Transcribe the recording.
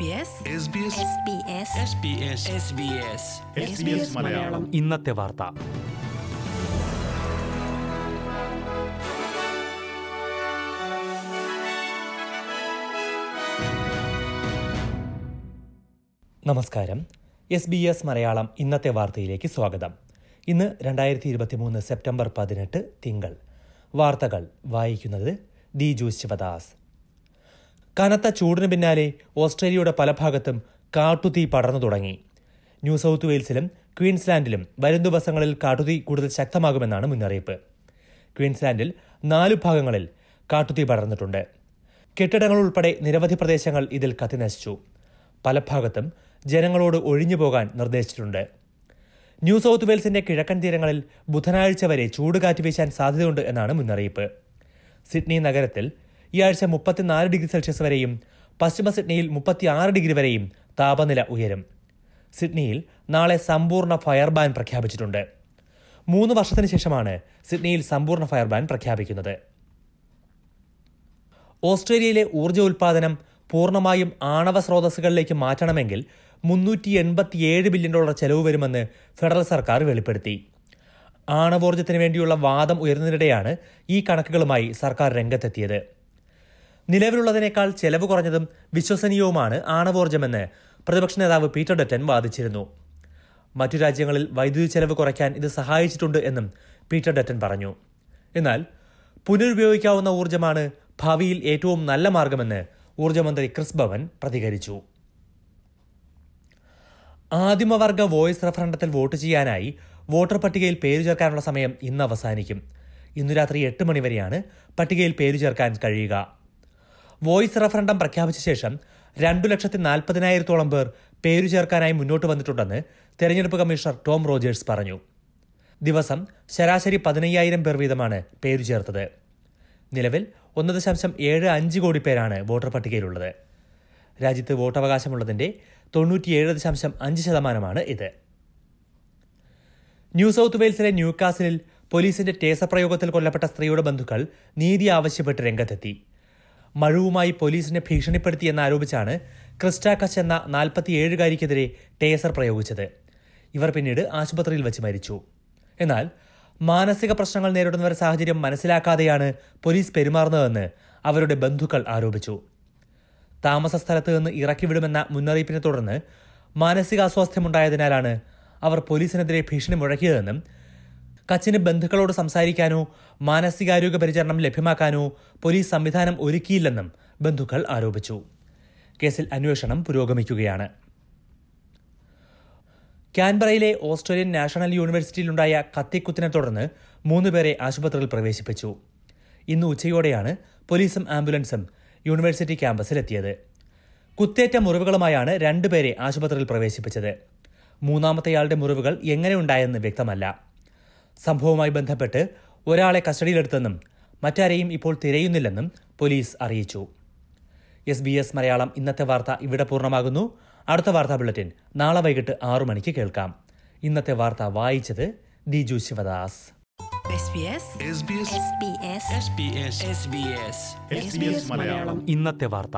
SBS SBS Malayalam. ഇന്നത്തെ വാർത്ത. നമസ്കാരം. എസ് ബി എസ് മലയാളം ഇന്നത്തെ വാർത്തയിലേക്ക് സ്വാഗതം. ഇന്ന് രണ്ടായിരത്തി ഇരുപത്തി മൂന്ന് സെപ്റ്റംബർ പതിനെട്ട് തിങ്കൾ. വാർത്തകൾ വായിക്കുന്നത് ദിജു ശിവദാസ്. കനത്ത ചൂടിന് പിന്നാലെ ഓസ്ട്രേലിയയുടെ പല ഭാഗത്തും കാട്ടുതീ പടർന്നു തുടങ്ങി. ന്യൂ സൗത്ത് വെയിൽസിലും ക്വീൻസ്ലാൻഡിലും വരും ദിവസങ്ങളിൽ കാട്ടുതീ കൂടുതൽ ശക്തമാകുമെന്നാണ് മുന്നറിയിപ്പ്. ക്വീൻസ്ലാൻഡിൽ നാലു ഭാഗങ്ങളിൽ കാട്ടുതീ പടർന്നിട്ടുണ്ട്. കെട്ടിടങ്ങൾ ഉൾപ്പെടെ നിരവധി പ്രദേശങ്ങൾ ഇതിൽ കത്തിനശിച്ചു. പല ഭാഗത്തും ജനങ്ങളോട് ഒഴിഞ്ഞു പോകാൻ നിർദ്ദേശിച്ചിട്ടുണ്ട്. ന്യൂ സൗത്ത് വെയിൽസിന്റെ കിഴക്കൻ തീരങ്ങളിൽ ബുധനാഴ്ച വരെ ചൂടുകാറ്റ് വീശാൻ സാധ്യതയുണ്ട് എന്നാണ് മുന്നറിയിപ്പ്. സിഡ്നി നഗരത്തിൽ ഈ ആഴ്ച മുപ്പത്തിനാല് ഡിഗ്രി സെൽഷ്യസ് വരെയും പശ്ചിമ സിഡ്നിയിൽ മുപ്പത്തിയാറ് ഡിഗ്രി വരെയും താപനില ഉയരും. സിഡ്നിയിൽ നാളെ സമ്പൂർണ ഫയർ ബാൻ പ്രഖ്യാപിച്ചിട്ടുണ്ട്. മൂന്ന് വർഷത്തിന് ശേഷമാണ് സിഡ്നിയിൽ സമ്പൂർണ ഫയർ ബാൻ പ്രഖ്യാപിക്കുന്നത്. ഓസ്ട്രേലിയയിലെ ഊർജ ഉൽപാദനം പൂർണമായും ആണവ സ്രോതസ്സുകളിലേക്ക് മാറ്റണമെങ്കിൽ മുന്നൂറ്റി എൺപത്തിയേഴ് ബില്യൺ ഡോളർ ചെലവ് വരുമെന്ന് ഫെഡറൽ സർക്കാർ വെളിപ്പെടുത്തി. ആണവോർജത്തിന് വേണ്ടിയുള്ള വാദം ഉയർന്നതിനിടെയാണ് ഈ കണക്കുകളുമായി സർക്കാർ രംഗത്തെത്തിയത്. നിലവിലുള്ളതിനേക്കാൾ ചെലവ് കുറഞ്ഞതും വിശ്വസനീയവുമാണ് ആണവോർജമെന്ന് പ്രതിപക്ഷ നേതാവ് പീറ്റർ ഡറ്റൻ വാദിച്ചിരുന്നു. മറ്റു രാജ്യങ്ങളിൽ വൈദ്യുതി ചെലവ് കുറയ്ക്കാൻ ഇത് സഹായിച്ചിട്ടുണ്ട് എന്നും പീറ്റർ ഡറ്റൻ പറഞ്ഞു. എന്നാൽ പുനരുപയോഗിക്കാവുന്ന ഊർജമാണ് ഭാവിയിൽ ഏറ്റവും നല്ല മാർഗമെന്ന് ഊർജമന്ത്രി ക്രിസ് ഭവൻ പ്രതികരിച്ചു. ആദിമവർഗ വോയിസ് റഫറണ്ടത്തിൽ വോട്ട് ചെയ്യാനായി വോട്ടർ പട്ടികയിൽ പേരു ചേർക്കാനുള്ള സമയം ഇന്ന് അവസാനിക്കും. ഇന്നു രാത്രി എട്ട് മണിവരെയാണ് പട്ടികയിൽ പേരു ചേർക്കാൻ കഴിയുക. വോയിസ് റഫറണ്ടം പ്രഖ്യാപിച്ച ശേഷം രണ്ടു ലക്ഷത്തി നാൽപ്പതിനായിരത്തോളം പേർ പേരു ചേർക്കാനായി മുന്നോട്ട് വന്നിട്ടുണ്ടെന്ന് തെരഞ്ഞെടുപ്പ് കമ്മീഷണർ ടോം റോജേഴ്സ് പറഞ്ഞു. ദിവസം ശരാശരി പതിനയ്യായിരം പേർ വീതമാണ് പേരു ചേർത്തത്. നിലവിൽ ഒന്ന് ദശാംശം ഏഴ് അഞ്ച് കോടി പേരാണ് വോട്ടർ പട്ടികയിലുള്ളത്. രാജ്യത്ത് വോട്ടവകാശമുള്ളതിന്റെ തൊണ്ണൂറ്റിയേഴ് ദശാംശം അഞ്ച് ശതമാനമാണ് ഇത്. ന്യൂ സൗത്ത് വെയിൽസിലെ ന്യൂകാസിലിൽ പോലീസിന്റെ ടേസ പ്രയോഗത്തിൽ കൊല്ലപ്പെട്ട സ്ത്രീയുടെ ബന്ധുക്കൾ നീതി ആവശ്യപ്പെട്ട് രംഗത്തെത്തി. മഴുവുമായി പോലീസിനെ ഭീഷണിപ്പെടുത്തിയെന്നാരോപിച്ചാണ് ക്രിസ്റ്റ കച്ച് എന്ന നാൽപ്പത്തിയേഴുകാരിക്കെതിരെ ടേസർ പ്രയോഗിച്ചത്. ഇവർ പിന്നീട് ആശുപത്രിയിൽ വെച്ച് മരിച്ചു. എന്നാൽ മാനസിക പ്രശ്നങ്ങൾ നേരിടുന്നവരുടെ സാഹചര്യം മനസ്സിലാക്കാതെയാണ് പോലീസ് പെരുമാറുന്നതെന്ന് അവരുടെ ബന്ധുക്കൾ ആരോപിച്ചു. താമസ സ്ഥലത്ത് നിന്ന് ഇറക്കിവിടുമെന്ന മുന്നറിയിപ്പിനെ തുടർന്ന് മാനസികാസ്വാസ്ഥ്യമുണ്ടായതിനാലാണ് അവർ പോലീസിനെതിരെ ഭീഷണി മുഴക്കിയതെന്നും കച്ചിന് ബന്ധുക്കളോട് സംസാരിക്കാനോ മാനസികാരോഗ്യ പരിചരണം ലഭ്യമാക്കാനോ പോലീസ് സംവിധാനം ഒരുക്കിയില്ലെന്നും ബന്ധുക്കൾ ആരോപിച്ചു. കേസിൽ അന്വേഷണം പുരോഗമിക്കുകയാണ്. കാൻബറയിലെ ഓസ്ട്രേലിയൻ നാഷണൽ യൂണിവേഴ്സിറ്റിയിലുണ്ടായ കത്തിക്കുത്തിനെ തുടർന്ന് മൂന്നുപേരെ ആശുപത്രിയിൽ പ്രവേശിപ്പിച്ചു. ഇന്ന് ഉച്ചയോടെയാണ് പോലീസും ആംബുലൻസും യൂണിവേഴ്സിറ്റി ക്യാമ്പസിലെത്തിയത്. കുത്തേറ്റ മുറിവുകളുമായാണ് രണ്ടുപേരെ ആശുപത്രിയിൽ പ്രവേശിപ്പിച്ചത്. മൂന്നാമത്തെയാളുടെ മുറിവുകൾ എങ്ങനെയുണ്ടായെന്ന് വ്യക്തമല്ല. സംഭവവുമായി ബന്ധപ്പെട്ട് ഒരാളെ കസ്റ്റഡിയിലെടുത്തെന്നും മറ്റാരെയും ഇപ്പോൾ തിരയുന്നില്ലെന്നും പോലീസ് അറിയിച്ചു. എസ് ബി എസ് മലയാളം ഇന്നത്തെ വാർത്ത ഇവിടെ പൂർണമാകുന്നു. അടുത്ത വാർത്താ ബുള്ളറ്റിൻ നാളെ വൈകിട്ട് ആറു മണിക്ക് കേൾക്കാം. ഇന്നത്തെ വാർത്ത വായിച്ചത് Diju Sivadas. SBS SBS SBS Malayalam. ഇന്നത്തെ വാർത്ത.